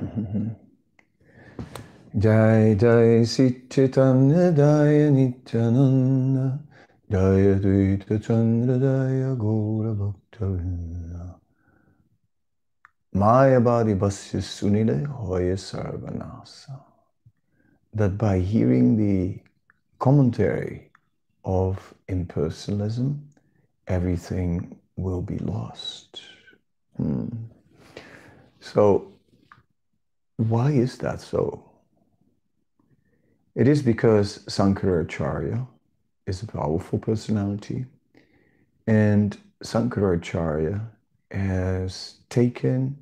Jai Jai Sitchitanya Nityananda Jaya Dvaita Chandra Gaura Bhaktavinda Basya Hoya Sarvanasa That by hearing the commentary of impersonalism, everything will be lost. Hmm. So, why is that so? It is because Sankaracharya is a powerful personality, and Sankaracharya has taken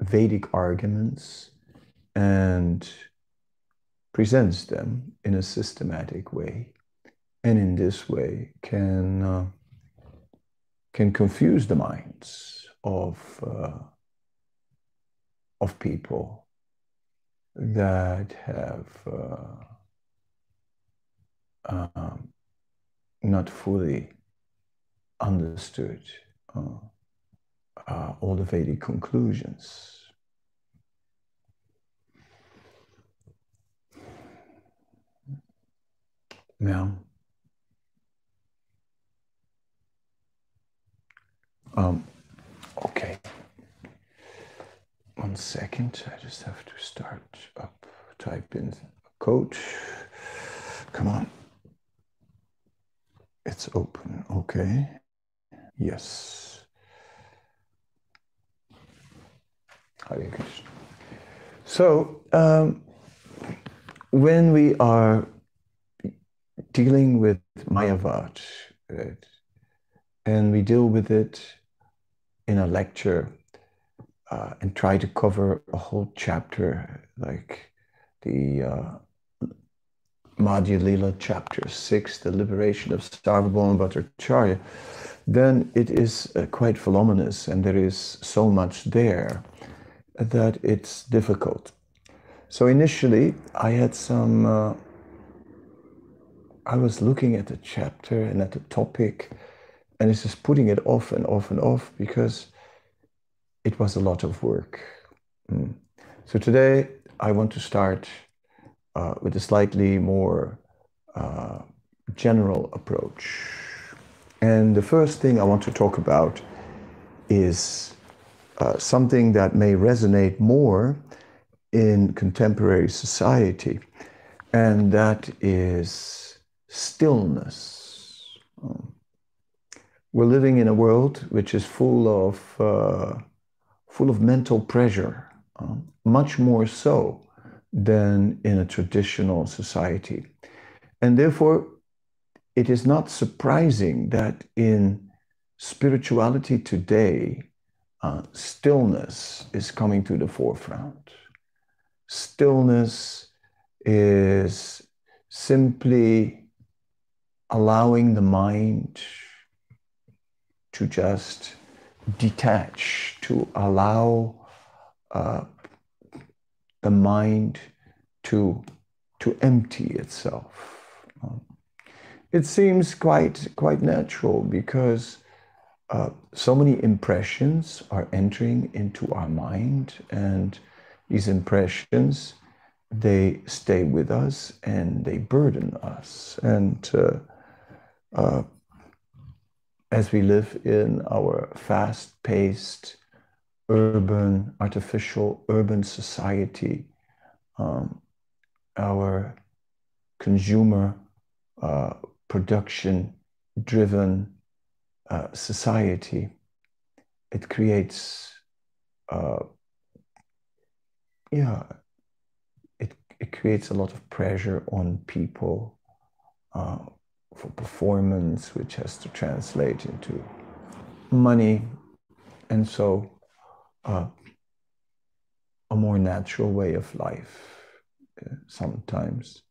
Vedic arguments and presents them in a systematic way, and in this way can uh, can confuse the minds of uh, of people that have. Uh, um, not fully understood uh, uh, all the Vedic conclusions. Now, um, okay. One second, I just have to start up, type in coach. Come on. It's open, okay. Yes. Hare Krishna. So, um, when we are dealing with Mayavad, right, and we deal with it in a lecture uh, and try to cover a whole chapter, like the uh, Madhya Lila, chapter 6, the liberation of Sarvabhauma Bhattacharya, then it is uh, quite voluminous and there is so much there that it's difficult. So initially, I had some, uh, I was looking at the chapter and at the topic, and it's just putting it off and off and off because it was a lot of work. Mm. So today, I want to start uh, with a slightly more uh, general approach. And the first thing I want to talk about is uh, something that may resonate more in contemporary society, and that is stillness. Um, we're living in a world which is full of uh, full of mental pressure, um, much more so than in a traditional society. And therefore, it is not surprising that in spirituality today, uh, stillness is coming to the forefront. Stillness is simply allowing the mind to just detach, to allow uh, the mind to, to empty itself. It seems quite, quite natural because uh, so many impressions are entering into our mind and these impressions they stay with us and they burden us and uh, uh, as we live in our fast-paced urban, artificial urban society, um, our consumer uh, production driven uh, society, it creates, uh, yeah, it, it creates a lot of pressure on people uh, for performance, which has to translate into money. And so uh, a more natural way of life uh, sometimes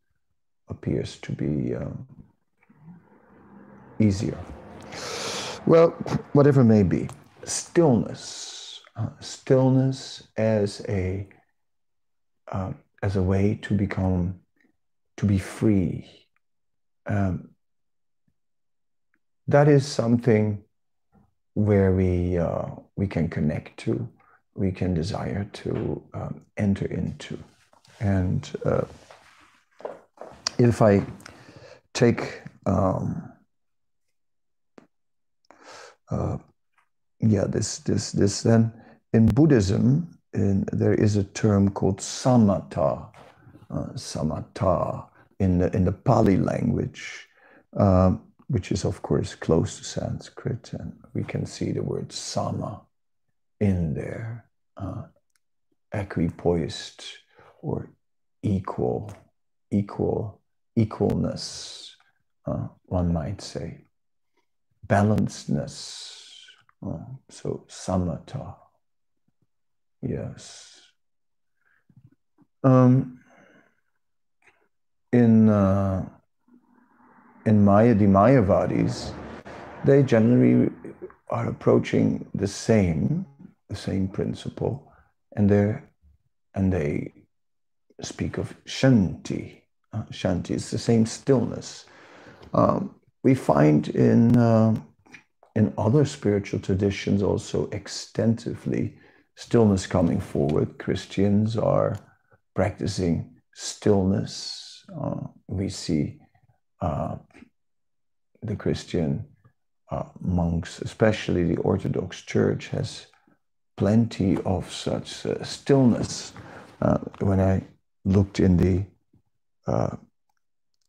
appears to be uh, easier. Well, whatever may be, stillness, uh, stillness as a uh, as a way to become to be free. Um, that is something where we uh, we can connect to we can desire to um, enter into. And uh, if I take, um, uh, yeah, this, this, this, then in Buddhism, in, there is a term called samatha, uh, samatha in the, in the Pali language, um, which is of course close to Sanskrit, and we can see the word sama in there, uh, equipoised or equal, equal, equalness, uh, one might say, balancedness. Uh, so samatha, yes. Um, in uh, in Maya, the they generally are approaching the same, the same principle, and they and they speak of shanti. Uh, shanti is the same stillness. Um, we find in uh, in other spiritual traditions also extensively stillness coming forward. Christians are practicing stillness. Uh, we see uh, the Christian uh, monks, especially the Orthodox Church, has plenty of such uh, stillness. Uh, when I looked in the uh,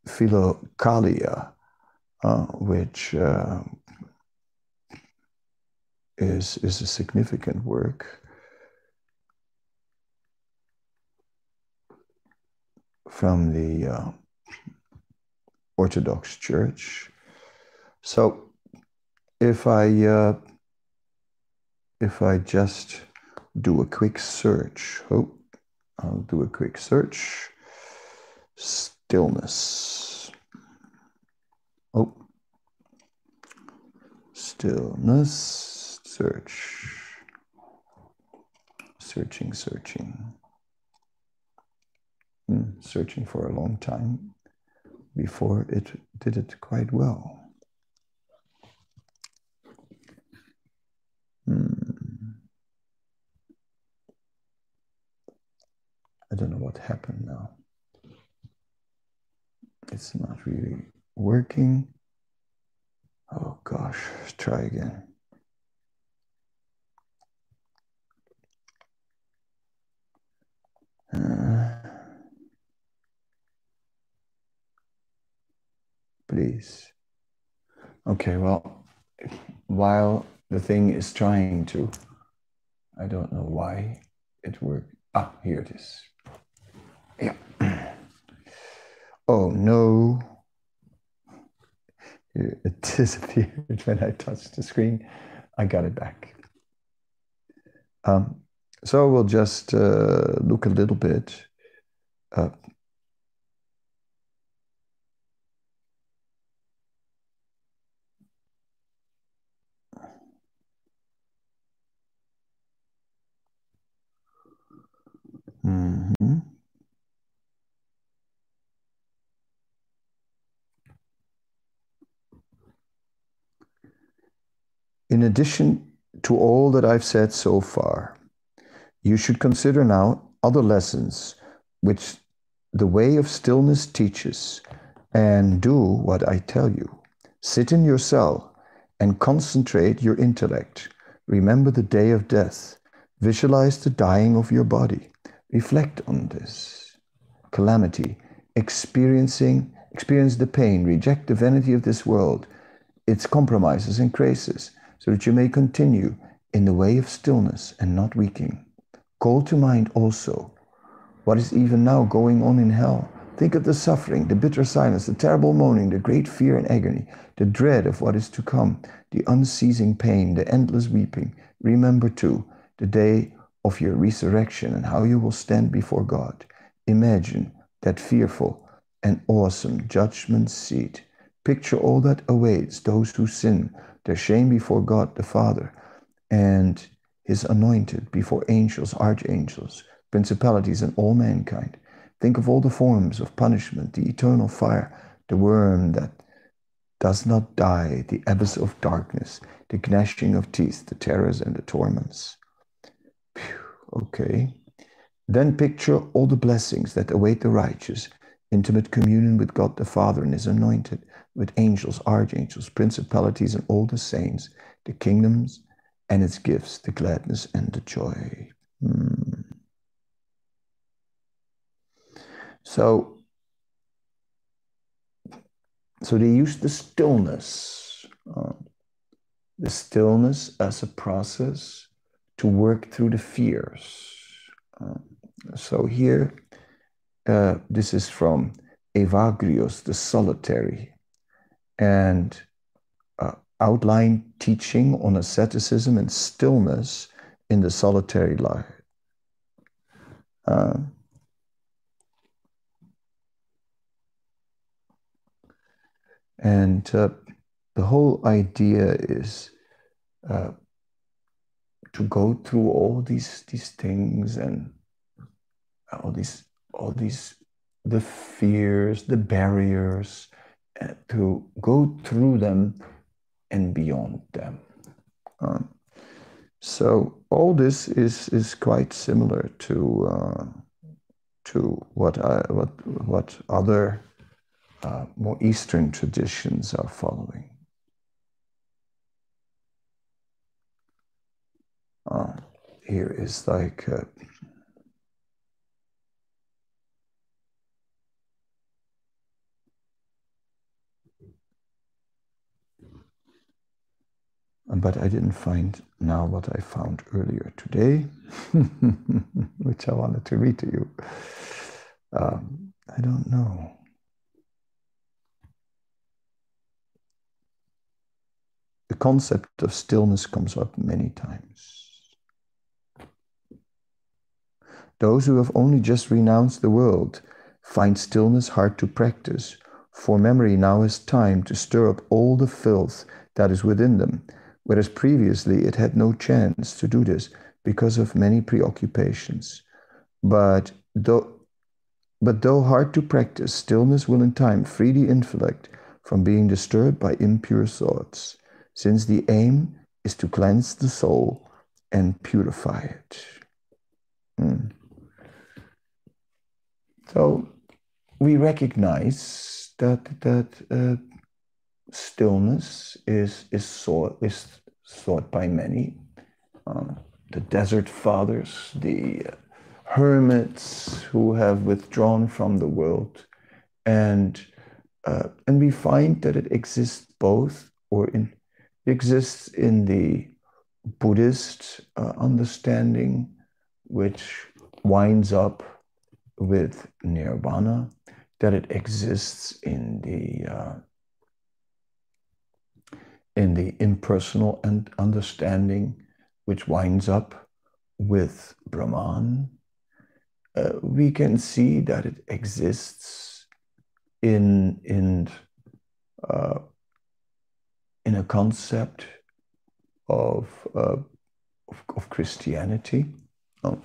Philokalia, uh, which is, is a significant work, from the Orthodox Church. So if I uh, if I just do a quick search, oh, I'll do a quick search. Stillness. Oh, stillness. Search. Searching, searching. Hmm, searching for a long time before it did it quite well. Hmm. I don't know what happened now. It's not really working. Oh gosh, let's try again. Uh, please. Okay, well, while the thing is trying to, I don't know why it worked. Ah, here it is. Yeah. Oh no. It disappeared when I touched the screen. I got it back. Um, so we'll just uh, look a little bit uh, In addition to all that I've said so far, you should consider now other lessons which the way of stillness teaches, and do what I tell you. Sit in your cell and concentrate your intellect. Remember the day of death. Visualize the dying of your body. Reflect on this calamity, experiencing, experience the pain, reject the vanity of this world, its compromises and graces, so that you may continue in the way of stillness and not weakening. Call to mind also what is even now going on in hell. Think of the suffering, the bitter silence, the terrible moaning, the great fear and agony, the dread of what is to come, the unceasing pain, the endless weeping. Remember too the day of your resurrection and how you will stand before God. Imagine that fearful and awesome judgment seat. Picture all that awaits those who sin, their shame before God the Father, and his anointed before angels, archangels, principalities, and all mankind. Think of all the forms of punishment, the eternal fire, the worm that does not die, the abyss of darkness, the gnashing of teeth, the terrors and the torments. Phew. Okay. Then picture all the blessings that await the righteous intimate communion with God the Father and His anointed, with angels, archangels, principalities, and all the saints, the kingdoms and its gifts, the gladness and the joy. Hmm. So, so they use the stillness, uh, the stillness as a process to work through the fears. Uh, so here, uh, this is from Evagrios, the solitary, and uh, outline teaching on asceticism and stillness in the solitary life. Uh, and uh, the whole idea is uh, to go through all these these things and all these all these the fears, the barriers, to go through them and beyond them. Um, so all this is is quite similar to uh, to what I, what what other uh, more Eastern traditions are following. Uh, here is like uh, but I didn't find now what I found earlier today, which I wanted to read to you. Um, I don't know. The concept of stillness comes up many times. Those who have only just renounced the world find stillness hard to practice, for memory now has time to stir up all the filth that is within them whereas previously it had no chance to do this because of many preoccupations. But though, but though hard to practice, stillness will in time free the intellect from being disturbed by impure thoughts, since the aim is to cleanse the soul and purify it. Hmm. So we recognize that that uh, stillness is is sought is sought by many. Um, the desert fathers, the hermits who have withdrawn from the world, and uh, and we find that it exists both, or in exists in the Buddhist uh, understanding, which winds up with nirvana, that it exists in the uh, in the impersonal and understanding, which winds up with Brahman, uh, we can see that it exists in in uh, in a concept of uh, of, of, Christianity. Oh.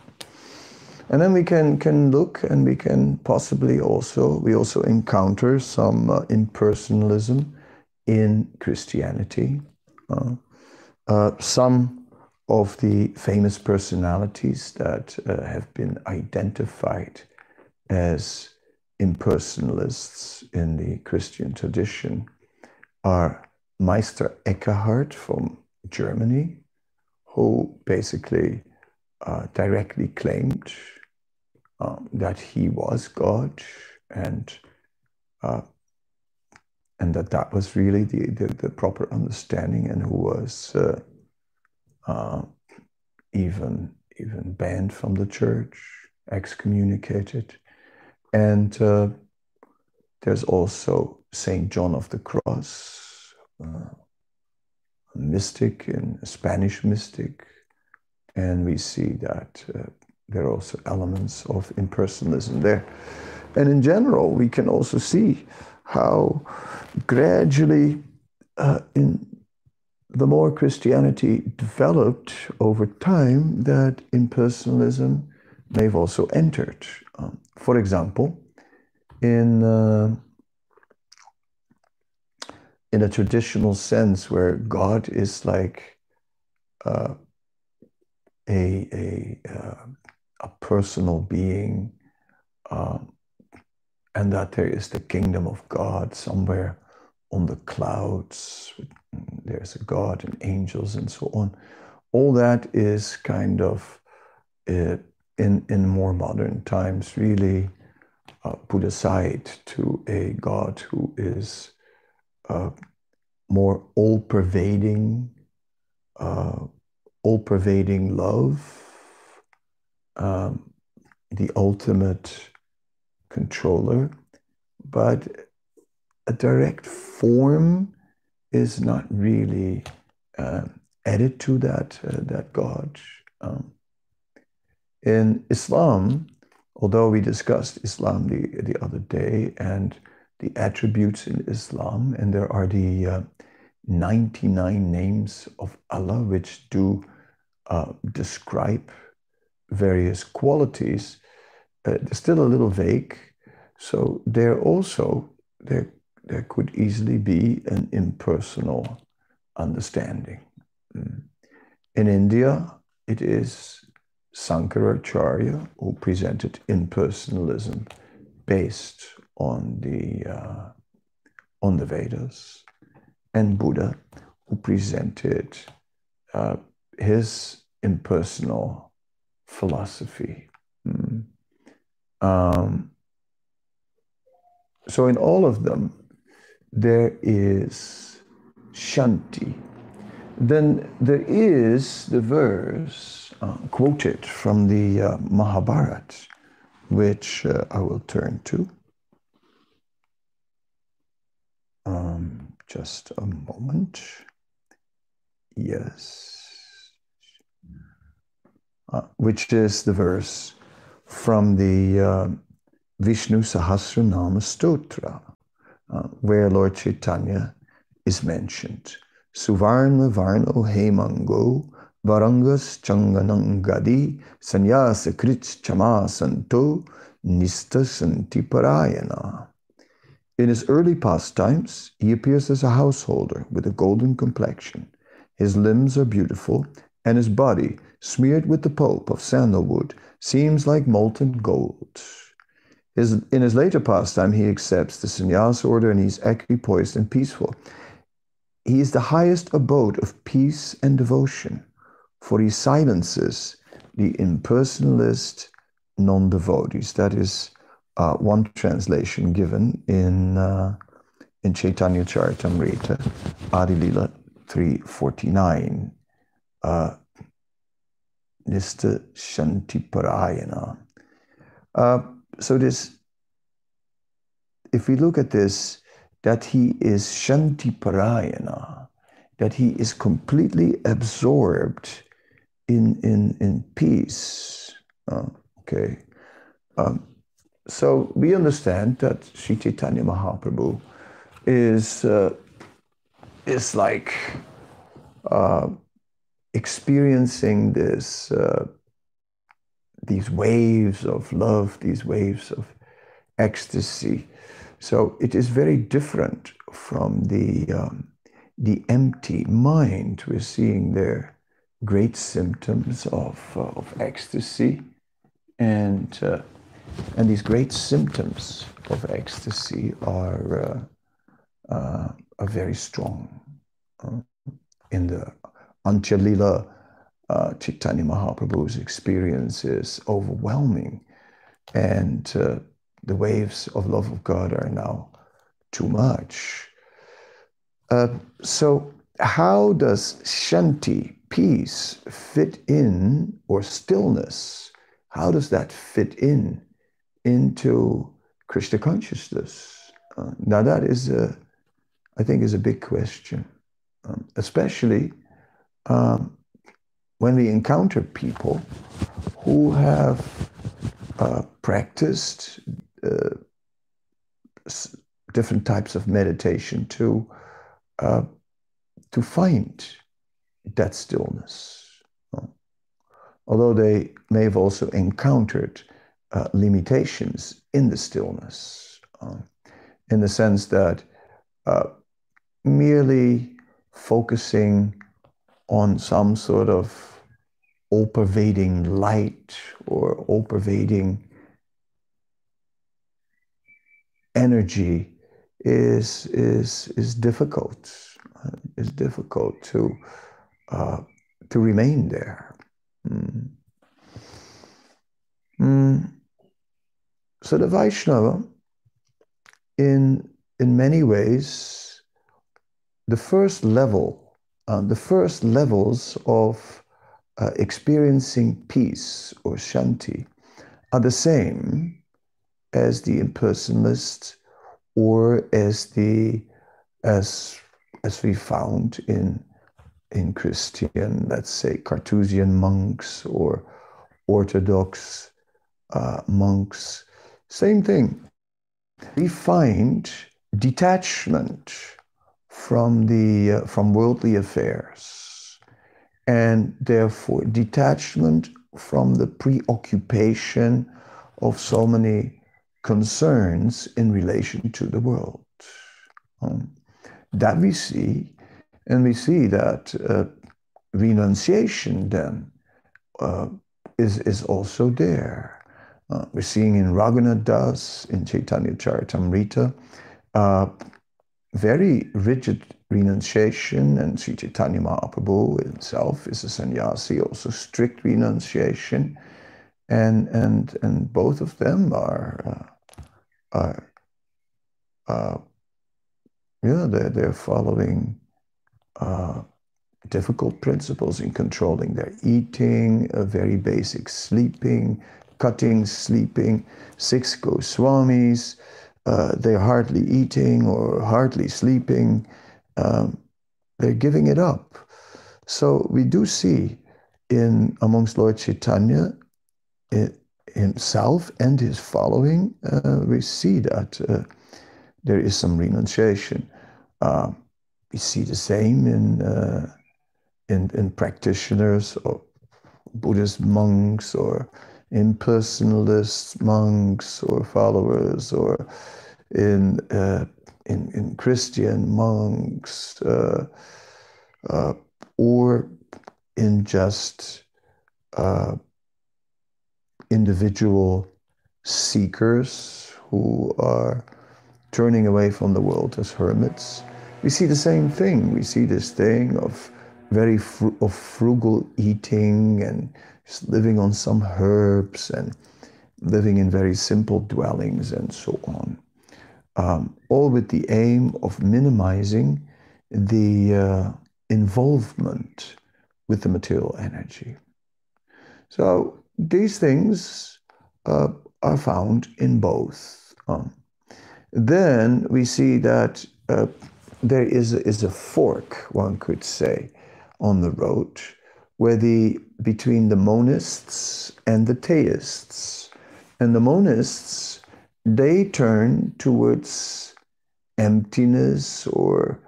And then we can can look and we can possibly also we also encounter some uh, impersonalism in Christianity. Uh, uh, some of the famous personalities that uh, have been identified as impersonalists in the Christian tradition are Meister Eckhart from Germany, who basically uh, directly claimed um, that he was God and uh, and that that was really the, the, the proper understanding and who was uh, uh, even even banned from the church, excommunicated. And uh, there's also Saint John of the Cross, uh, a mystic and a Spanish mystic, and we see that uh, there are also elements of impersonalism there. And in general, we can also see how gradually, uh, in the more Christianity developed over time, that impersonalism may have also entered. Um, for example, in uh, in a traditional sense, where God is like uh, a a uh, impersonal being, uh, and that there is the kingdom of God somewhere on the clouds. There's a God and angels and so on. All that is kind of uh, in in more modern times really uh, put aside to a God who is uh, more all-pervading, uh, all-pervading love, um, the ultimate controller, but a direct form is not really uh, added to that uh, that God. Um, in Islam, although we discussed Islam the, the other day and the attributes in Islam, and there are the uh, 99 names of Allah which do uh, describe various qualities, uh, they're still a little vague. So there also there there could easily be an impersonal understanding. Mm. In India, it is Sankaracharya who presented impersonalism based on the uh, on the Vedas, and Buddha who presented uh, his impersonal philosophy. Mm. Um, so in all of them, there is shanti. Then there is the verse uh, quoted from the uh, which uh, I will turn to. Um, just a moment. Yes. Uh, which is the verse from the uh, Vishnu Sahasranama Stotra, uh, where Lord Chaitanya is mentioned. Suvarna Varno Hemango Varangas Chandanangadi Sanyasa Krits Chama Santo Nista Santi Parayana. In his early pastimes, he appears as a householder with a golden complexion. His limbs are beautiful, and his body, smeared with the pulp of sandalwood, seems like molten gold. His, in his later pastime, he accepts the sannyas order and he's equipoised and peaceful. He is the highest abode of peace and devotion, for he silences the impersonalist non devotees. That is uh, one translation given in, uh, in Chaitanya Charitamrita, Adilila 349. Uh, Nista Shantiparayana. Uh, so this, if we look at this, that he is Shanti Parayana, that he is completely absorbed in, in, in peace. Uh, okay. Um, so we understand that Sri Chaitanya Mahaprabhu is, uh, is like uh, experiencing this uh, these waves of love, these waves of ecstasy. So it is very different from the, um, the empty mind. We're seeing there great symptoms of, uh, of ecstasy. And, uh, and these great symptoms of ecstasy are, uh, uh are very strong. Uh, in the Antya-lila uh, Chaitanya Mahaprabhu's experience is overwhelming. And uh, the waves of love of God are now too much. Uh, so, how does Shanti, peace, fit in, or stillness, how does that fit in into Krishna consciousness? Uh, now, that is, a, I think, is a big question, um, especially um, when we encounter people who have uh, practiced uh, different types of meditation to uh, to find that stillness. Although they may have also encountered uh, limitations in the stillness, in the sense that uh, merely focusing on some sort of all pervading light or all pervading energy is, is, is difficult. It's difficult to, uh, to remain there. Mm. Mm. So the Vaishnava, in, in many ways, the first level, uh, the first levels of uh, experiencing peace or shanti are the same as the impersonalist or as the as as we found in in Christian, let's say Carthusian monks or Orthodox uh, monks, same thing. We find detachment from the uh, from worldly affairs, and therefore detachment from the preoccupation of so many concerns in relation to the world. Um, that we see, and we see that uh, renunciation then uh, is, is also there. Uh, we're seeing in Raghunath Das, in Chaitanya Charitamrita, uh, very rigid renunciation, and Sri Chaitanya Mahaprabhu himself is a sannyasi, also strict renunciation, and and and both of them are uh, are uh, yeah they're they're following uh, difficult principles in controlling their eating, a very basic sleeping, cutting, sleeping, six Goswamis. Uh, they're hardly eating or hardly sleeping. Um, they're giving it up. So we do see in amongst Lord Chaitanya it, himself and his following, uh, we see that uh, there is some renunciation. Uh, we see the same in, uh, in, in practitioners or Buddhist monks or impersonalist monks or followers or in, uh, in, in Christian monks uh, uh, or in just uh, individual seekers who are turning away from the world as hermits. We see the same thing. We see this thing of very fr- of frugal eating and living on some herbs and living in very simple dwellings and so on. Um, all with the aim of minimizing the uh, involvement with the material energy. So these things uh, are found in both. Um, then we see that uh, there is a, is a fork, one could say, on the road, where the between the monists and the theists, and the monists they turn towards emptiness or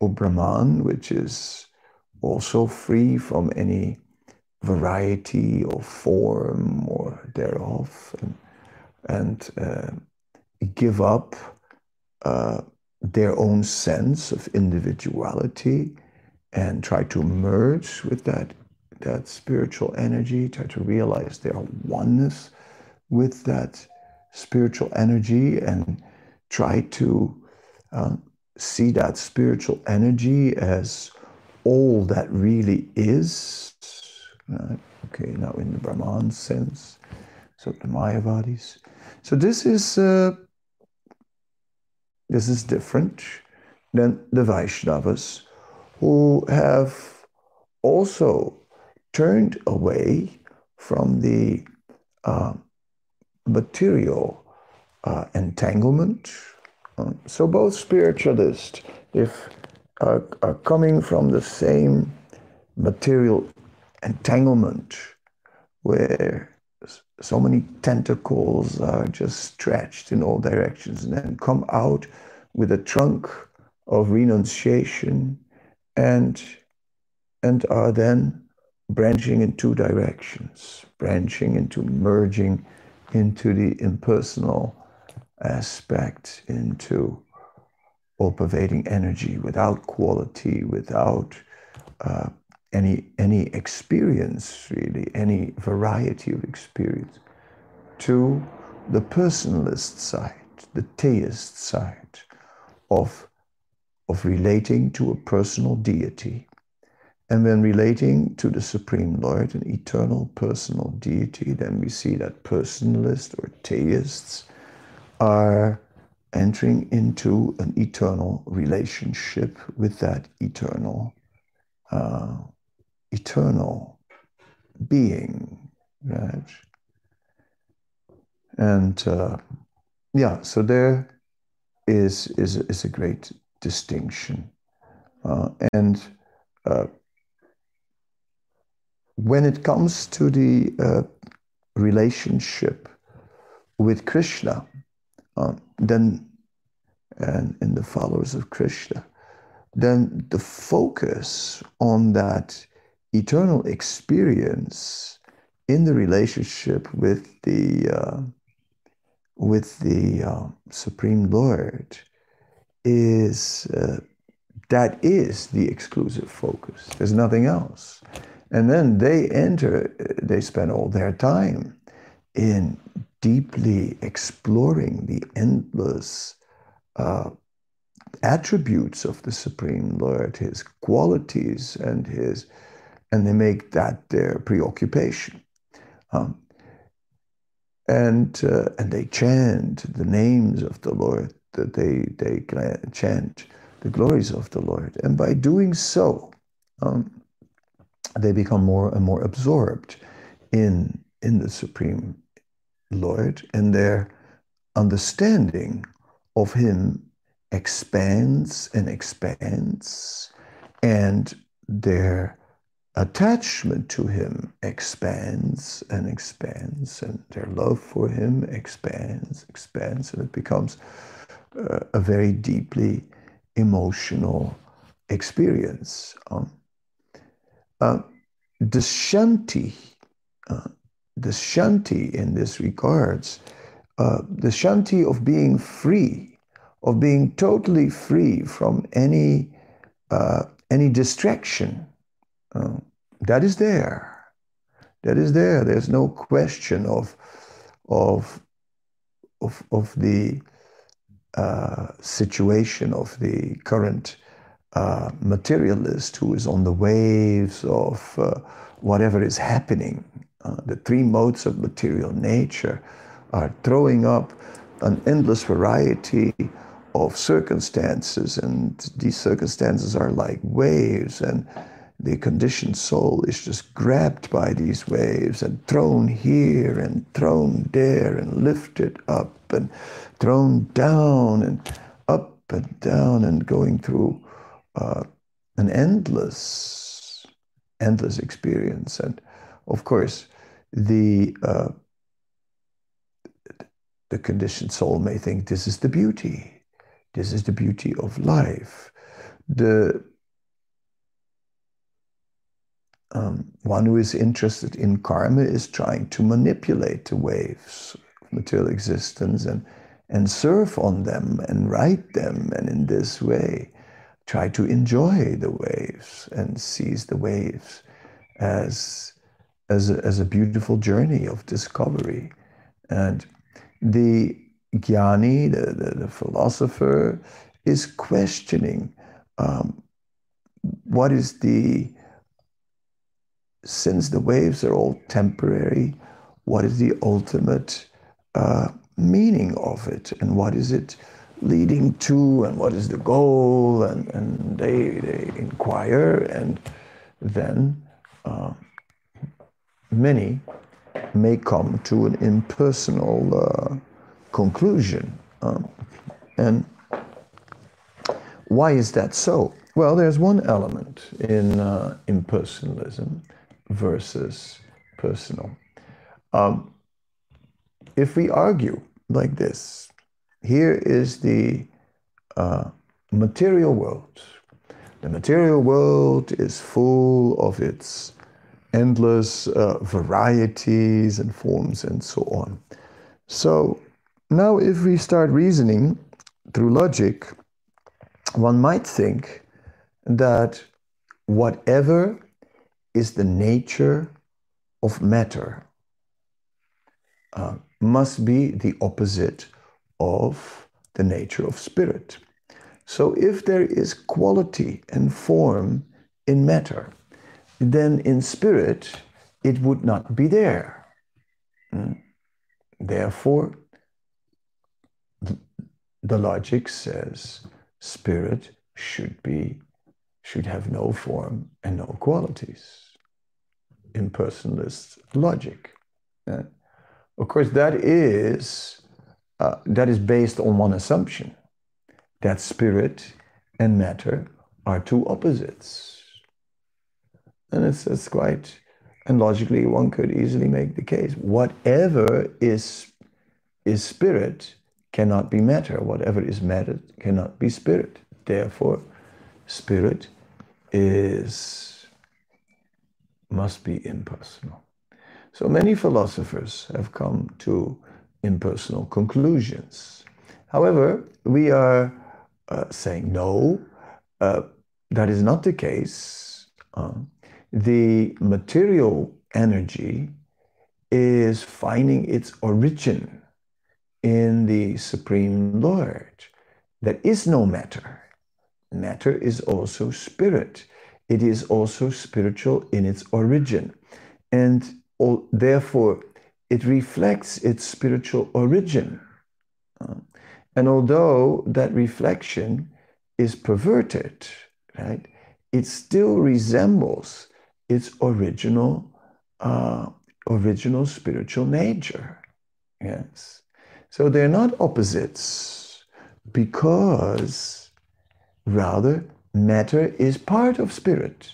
or Brahman, which is also free from any variety or form or thereof, and, and uh, give up uh, their own sense of individuality and try to merge with that that spiritual energy, try to realize their oneness with that spiritual energy and try to um, see that spiritual energy as all that really is? Okay, now in the Brahman sense, so the Mayavadis. So this is uh, this is different than the Vaishnavas, who have also turned away from the uh, material uh, entanglement. Um, so both spiritualists, if are, are coming from the same material entanglement where so many tentacles are just stretched in all directions and then come out with a trunk of renunciation and and are then branching in two directions branching into merging into the impersonal aspect into all pervading energy without quality without uh, any any experience really, any variety of experience, to the personalist side, the theist side of, of relating to a personal deity. And when relating to the Supreme Lord, an eternal personal deity, then we see that personalists or theists are entering into an eternal relationship with that eternal, uh, eternal being, right? And uh, yeah, so there is, is, is a great distinction. Uh, and uh, when it comes to the uh, relationship with Krishna, uh, then and in the followers of Krishna, then the focus on that eternal experience in the relationship with the uh, with the uh, Supreme Lord is uh, that is the exclusive focus. There's nothing else. And then they enter, they spend all their time in deeply exploring the endless uh, attributes of the Supreme Lord, his qualities and his, and they make that their preoccupation. Um, and uh, and they chant the names of the Lord. That they they chant the glories of the Lord, and by doing so, um, they become more and more absorbed in in the Supreme Lord, and their understanding of Him expands and expands, and their attachment to him expands and expands, and their love for him expands, expands, and it becomes uh, a very deeply emotional experience. Um, uh, the shanti, uh, the shanti in this regards, uh, the shanti of being free, of being totally free from any uh, any distraction. Uh, that is there. That is there. There's no question of of of, of the uh, situation of the current uh, materialist who is on the waves of uh, whatever is happening. Uh, the three modes of material nature are throwing up an endless variety of circumstances, and these circumstances are like waves, and the conditioned soul is just grabbed by these waves and thrown here and thrown there and lifted up and thrown down and up and down and going through uh, an endless, endless experience. And of course, the uh, the conditioned soul may think this is the beauty. This is the beauty of life. The um, one who is interested in karma is trying to manipulate the waves of material existence and, and surf on them and ride them, and in this way try to enjoy the waves and seize the waves as, as, a, as a beautiful journey of discovery. And the Jnani, the, the, the philosopher, is questioning um, what is the since the waves are all temporary, what is the ultimate uh, meaning of it and what is it leading to and what is the goal? And, and they, they inquire, and then uh, many may come to an impersonal uh, conclusion. Um, and why is that so? Well, there's one element in uh, impersonalism versus personal. Um, if we argue like this, here is the uh, material world. The material world is full of its endless uh, varieties and forms and so on. So now, if we start reasoning through logic, one might think that whatever is the nature of matter, uh, must be the opposite of the nature of spirit. So if there is quality and form in matter, then in spirit it would not be there. Mm. Therefore, the logic says spirit should be should have no form and no qualities. Impersonalist logic. Of course, that is uh, that is based on one assumption that spirit and matter are two opposites. And it's, it's quite, and logically, one could easily make the case whatever is, is spirit cannot be matter. Whatever is matter cannot be spirit. Therefore, spirit is must be impersonal. So many philosophers have come to impersonal conclusions. However, we are uh, saying no, uh, that is not the case. Uh, the material energy is finding its origin in the Supreme Lord. There is no matter. Matter is also spirit. It is also spiritual in its origin. And all, therefore, it reflects its spiritual origin. And although that reflection is perverted, right, it still resembles its original, uh, original spiritual nature. Yes. So they're not opposites because rather matter is part of spirit.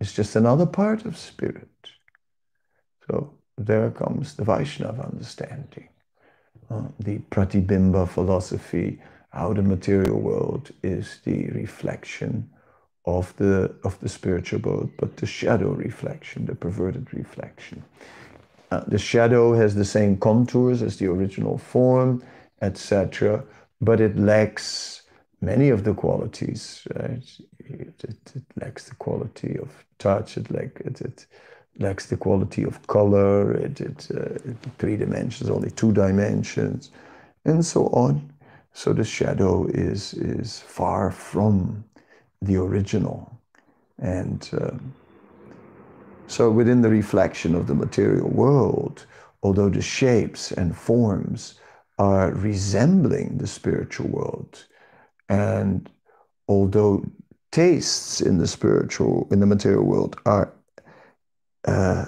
It's just another part of spirit. So there comes the Vaishnava understanding. Uh, the Pratibimba philosophy, how the material world is the reflection of the, of the spiritual world, but the shadow reflection, the perverted reflection. Uh, the shadow has the same contours as the original form, etc., but it lacks many of the qualities. Right? It, it, it, lacks the quality of touch. It, lack, it, it lacks the quality of color. It, it, uh, three dimensions, only two dimensions, and so on. So the shadow is is far from the original, and. Um, so within the reflection of the material world, although the shapes and forms are resembling the spiritual world, and although tastes in the spiritual, in the material world are uh,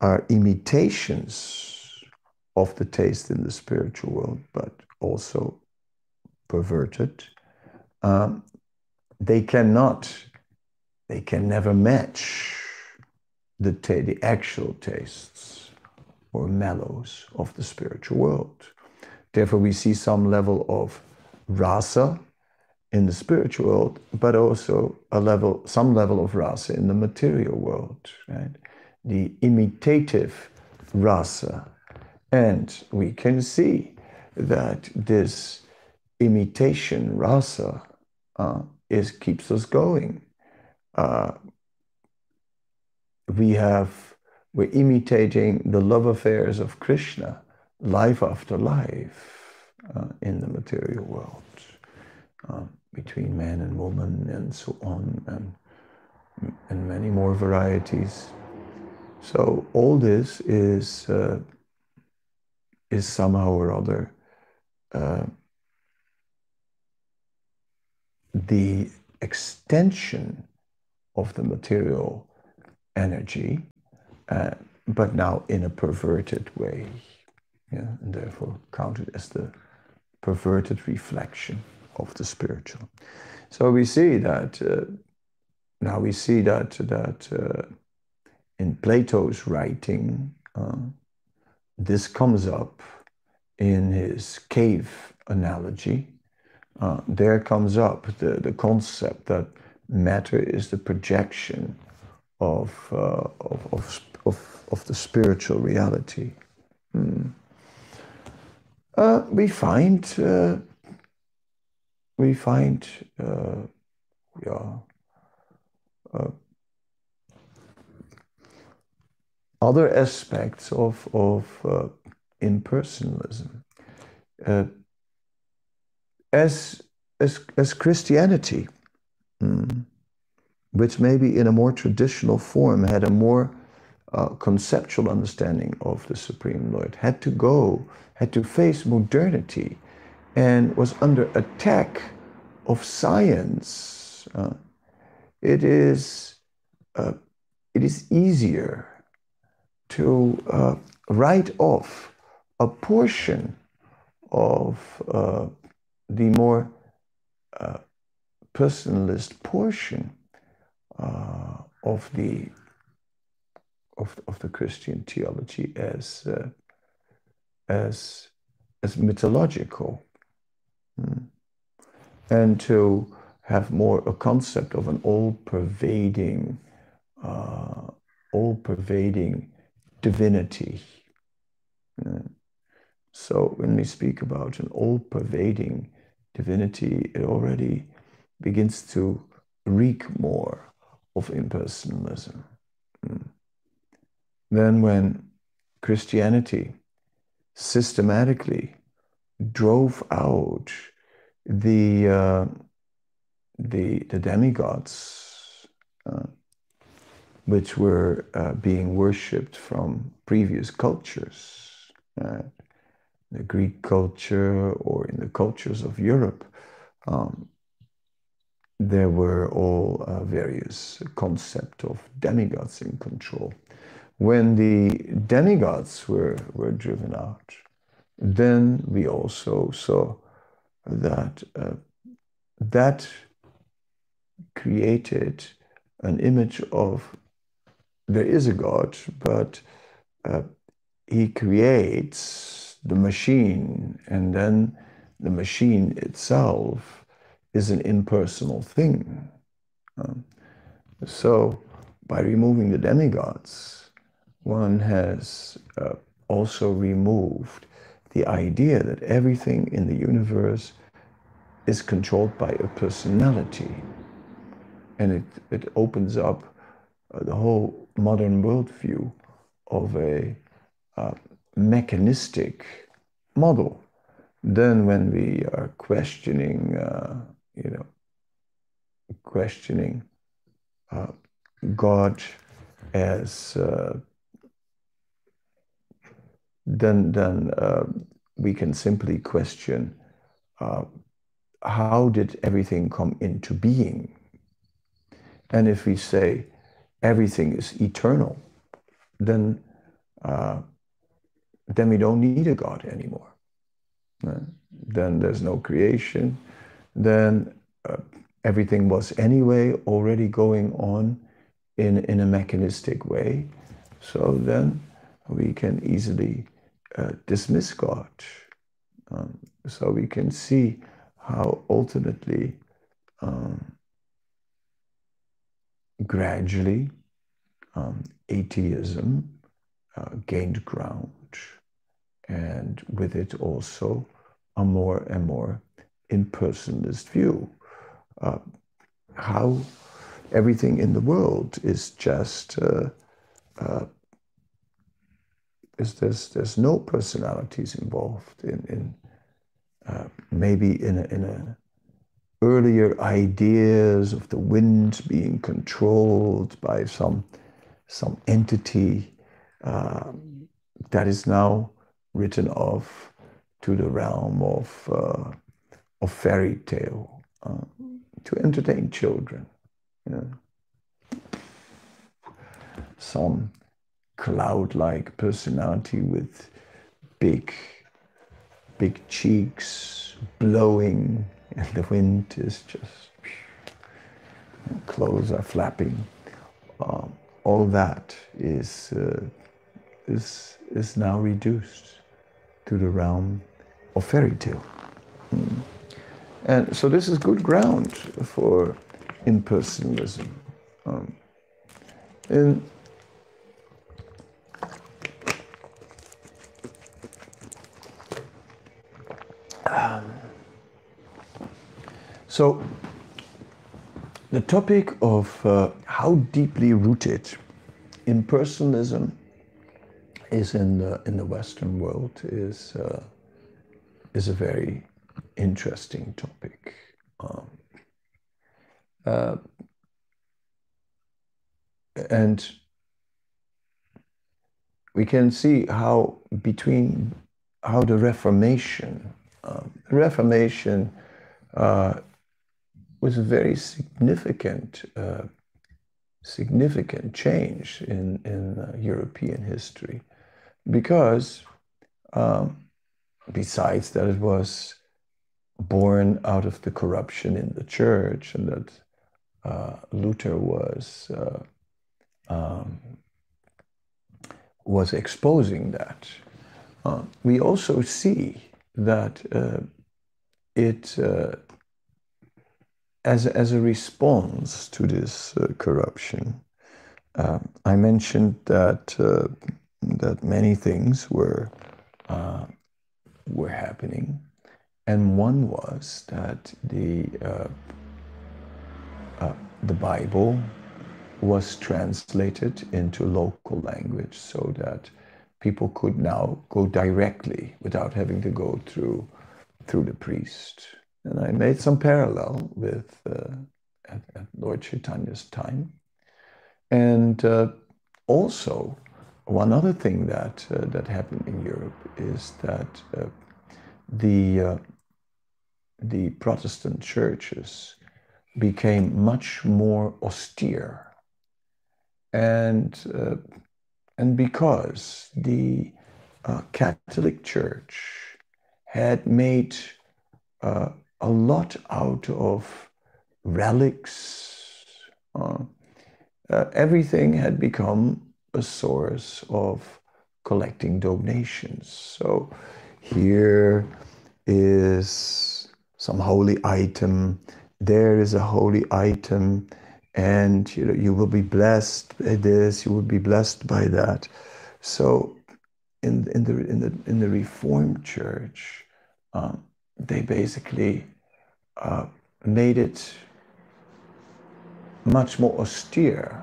are imitations of the taste in the spiritual world, but also perverted, um, they cannot, they can never match the, the actual tastes or mellows of the spiritual world. Therefore, we see some level of rasa in the spiritual world, but also a level, some level of rasa in the material world, right? The imitative rasa. And we can see that this imitation rasa uh, is keeps us going. Uh, we have, we're imitating the love affairs of Krishna life after life uh, in the material world, uh, between man and woman and so on, and, and many more varieties. So all this is, uh, is somehow or other uh, the extension of the material energy, uh, but now in a perverted way, yeah, and therefore counted as the perverted reflection of the spiritual. So we see that uh, now we see that that uh, in Plato's writing, uh, this comes up in his cave analogy. Uh, there comes up the, the concept that matter is the projection of, uh, of, of, of, of, the spiritual reality. Hmm. Uh, we find uh, we find uh, yeah, uh, other aspects of, of uh, impersonalism. Uh, as, as, as Christianity, mm, which maybe in a more traditional form had a more uh, conceptual understanding of the Supreme Lord, had to go, had to face modernity, and was under attack of science. Uh, it is uh, it is easier to uh, write off a portion of uh, the more uh, personalist portion uh, of the of, of the Christian theology as as as mythological. And to have more a concept of an all-pervading, uh, all-pervading divinity. Mm. So when we speak about an all-pervading divinity, it already begins to reek more of impersonalism. Mm. Then when Christianity systematically drove out the uh, the, the demigods, uh, which were uh, being worshipped from previous cultures, uh, the Greek culture or in the cultures of Europe, um, there were all uh, various concept of demigods in control. When the demigods were, were driven out, then we also saw that uh, that created an image of there is a God, but uh, he creates the machine, and then the machine itself is an impersonal thing. Um, so, by removing the demigods, one has uh, also removed the idea that everything in the universe is controlled by a personality and it, it opens up uh, the whole modern worldview of a uh, mechanistic model. Then, when we are questioning, uh, you know, questioning uh, God as uh, then then uh, we can simply question how did everything come into being and if we say everything is eternal, then uh, then we don't need a God anymore. Uh, then there's no creation. Then uh, everything was anyway already going on in, in a mechanistic way. So then we can easily uh, dismiss God. Um, so we can see how ultimately um, gradually um, atheism uh, gained ground, and with it also a more and more impersonalist view. Uh, how everything in the world is just uh, uh, is there's there's no personalities involved in in uh, maybe in a, in a earlier ideas of the wind being controlled by some, some entity uh, that is now written off to the realm of, uh, of fairy tale uh, to entertain children. You know. Some cloud like personality with big, big cheeks blowing and the wind is just clothes are flapping. Um, all that is uh, is is now reduced to the realm of fairy tale. Mm. And so this is good ground for impersonalism. Um, and um, so, the topic of uh, how deeply rooted impersonalism is in the in the Western world is uh, is a very interesting topic. Um, uh, and we can see how between how the Reformation, um, the Reformation uh, was a very significant, uh, significant change in in uh, European history, because um, besides that it was born out of the corruption in the church and that uh, Luther was uh, um, was exposing that. Uh, we also see that uh, it, uh, as, as a response to this uh, corruption, um, I mentioned that uh, that many things were uh, were happening, and one was that the the Bible was translated into local language so that people could now go directly without having to go through through the priest. And I made some parallel with uh, at, at, Lord Chaitanya's time. And uh, also, one other thing that uh, that happened in Europe is that uh, the uh, the Protestant churches became much more austere and uh, and because the uh, Catholic Church had made uh, a lot out of relics, uh, uh, everything had become a source of collecting donations. So here is some holy item, there is a holy item and you know you will be blessed by this you will be blessed by that. So in, in the in the in the reformed church um, they basically uh, made it much more austere.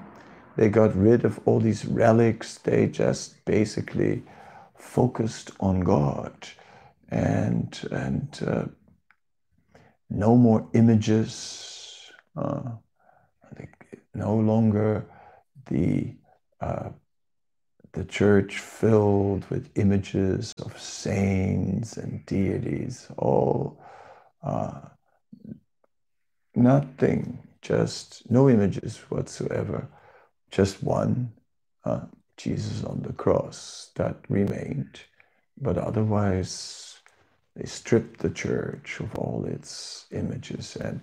They got rid of all these relics. They just basically focused on god and and uh, no more images uh, no longer the uh, the church filled with images of saints and deities, all uh, nothing, just no images whatsoever, just one, uh, Jesus on the cross, that remained. But otherwise, they stripped the church of all its images. And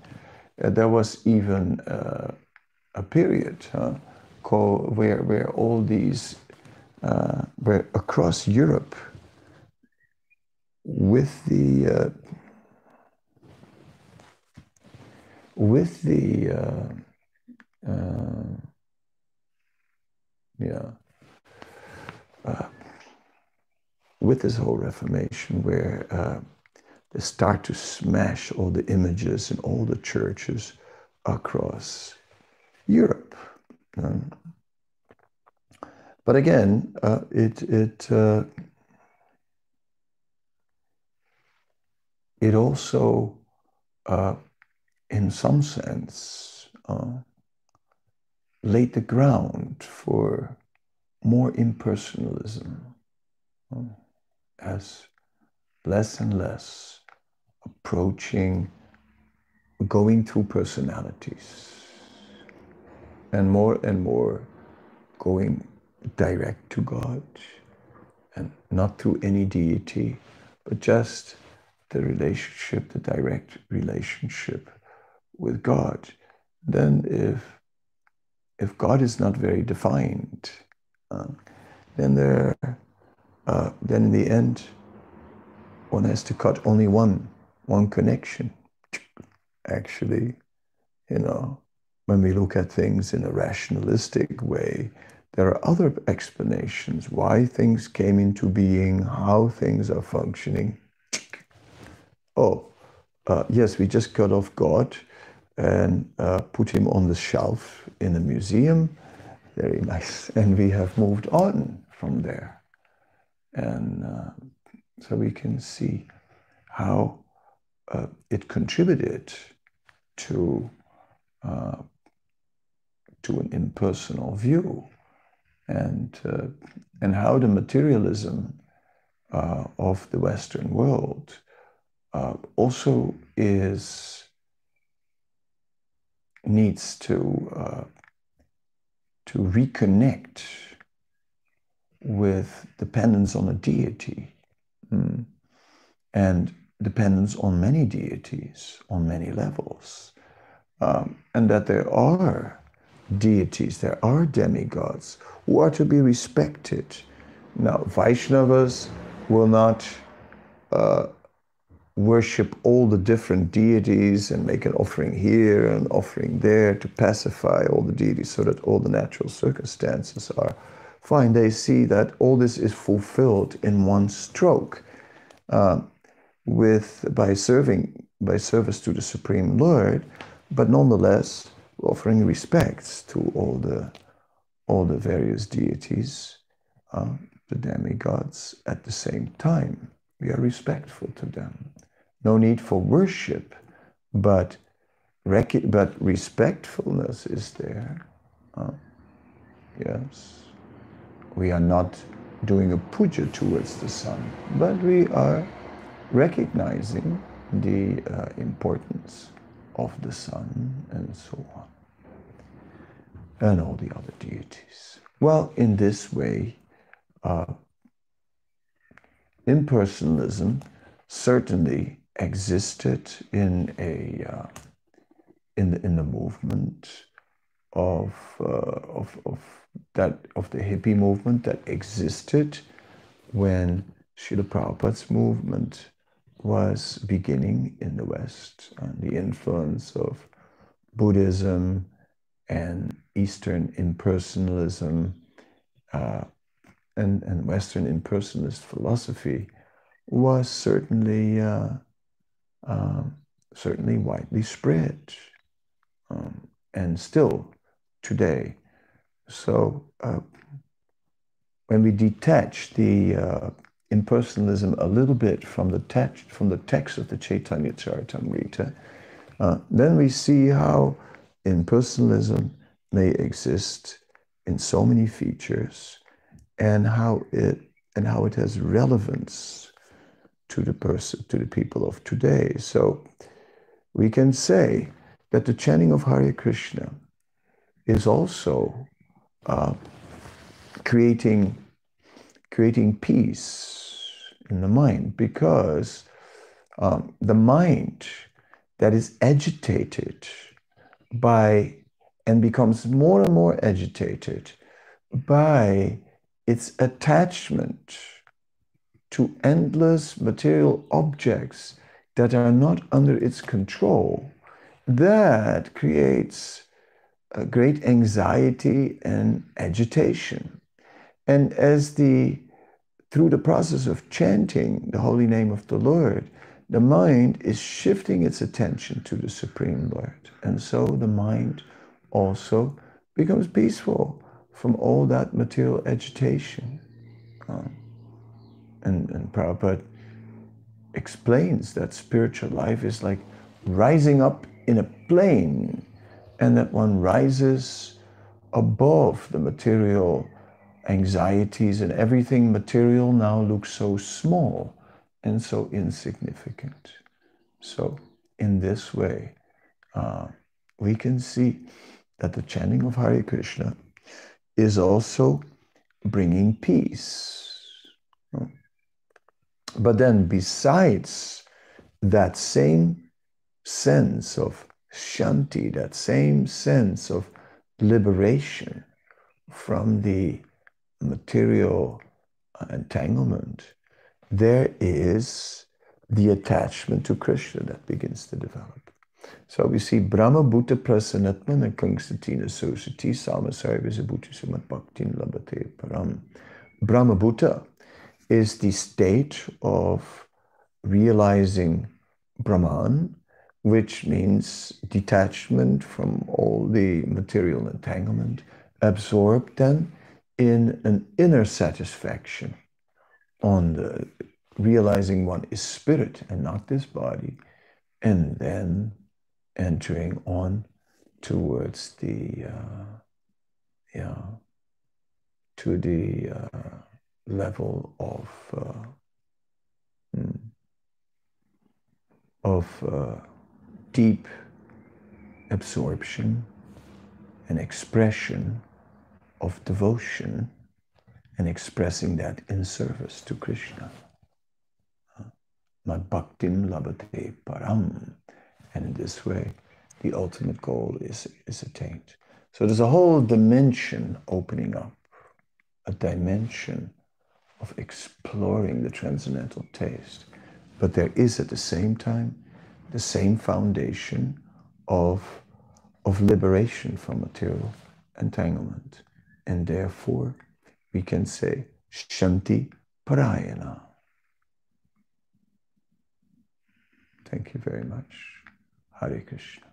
uh, there was even uh, a period uh, called where where all these uh, where across Europe with the uh, with the uh, uh, yeah uh, with this whole Reformation where they start to smash all the images in all the churches across Europe. Um, but again, uh, it it uh, it also, uh, in some sense, uh, laid the ground for more impersonalism, um, as less and less approaching, going through personalities and more and more going direct to God and not through any deity, but just the relationship, the direct relationship with God. Then, if if God is not very defined, uh, then there, uh, then in the end, one has to cut only one one connection. Actually, you know, when we look at things in a rationalistic way, there are other explanations why things came into being, how things are functioning. Oh, uh, yes, we just cut off God and uh, put him on the shelf in a museum. Very nice. And we have moved on from there. And uh, so we can see how uh, it contributed to, uh, to an impersonal view. And, uh, and how the materialism uh, of the Western world uh, also is needs to uh, to reconnect with dependence on a deity. Mm. and dependence on many deities on many levels. Um, and that there are deities. There are demigods who are to be respected. Now vaishnavas will not uh, worship all the different deities and make an offering here and offering there to pacify all the deities so that all the natural circumstances are fine. They see that all this is fulfilled in one stroke uh, with by serving by service to the Supreme Lord, but nonetheless offering respects to all the all the various deities, uh, the demigods at the same time. We are respectful to them no need for worship, but, but respectfulness is there. Uh, yes. We are not doing a puja towards the sun, but we are recognizing the uh, importance of the sun and so on, and all the other deities. Well, in this way, uh, impersonalism certainly existed in a uh, in the in the movement of, uh, of of that of the hippie movement that existed when Srila Prabhupada's movement was beginning in the West, and the influence of Buddhism and Eastern impersonalism uh, and, and Western impersonalist philosophy was certainly uh, um, certainly widely spread um, and still today. So uh, when we detach the uh, impersonalism a little bit from the text from the text of the Chaitanya Charitamrita, uh, then we see how impersonalism may exist in so many features and how it and how it has relevance to the person, to the people of today. So we can say that the chanting of Hare Krishna is also uh, creating creating peace in the mind because um, the mind that is agitated by and becomes more and more agitated by its attachment to endless material objects that are not under its control, that creates a great anxiety and agitation. And as the through the process of chanting the holy name of the Lord, the mind is shifting its attention to the Supreme Lord. And so the mind also becomes peaceful from all that material agitation. Um, and, and Prabhupada explains that spiritual life is like rising up in a plane and that one rises above the material anxieties and everything material now looks so small and so insignificant. So, in this way, uh, we can see that the chanting of Hare Krishna is also bringing peace. But then, besides that same sense of shanti, that same sense of liberation from the material entanglement, there is the attachment to Krishna that begins to develop. So we see Brahma Bhuta Prasanatman and Kangsatina Sosati Samasari Visabhuti Sumat Bhaktin Labate Param. Brahma Bhuta is the state of realizing Brahman, which means detachment from all the material entanglement, absorbed then in an inner satisfaction on the realizing one is spirit and not this body, and then entering on towards the uh, yeah to the uh, level of uh, hmm, of uh, deep absorption and expression of devotion and expressing that in service to Krishna. Mad bhaktim labate param. And in this way, the ultimate goal is, is attained. So there's a whole dimension opening up, a dimension of exploring the transcendental taste. But there is at the same time the same foundation of, of liberation from material entanglement. And therefore, we can say Shanti Parayana. Thank you very much. Hari Krishna.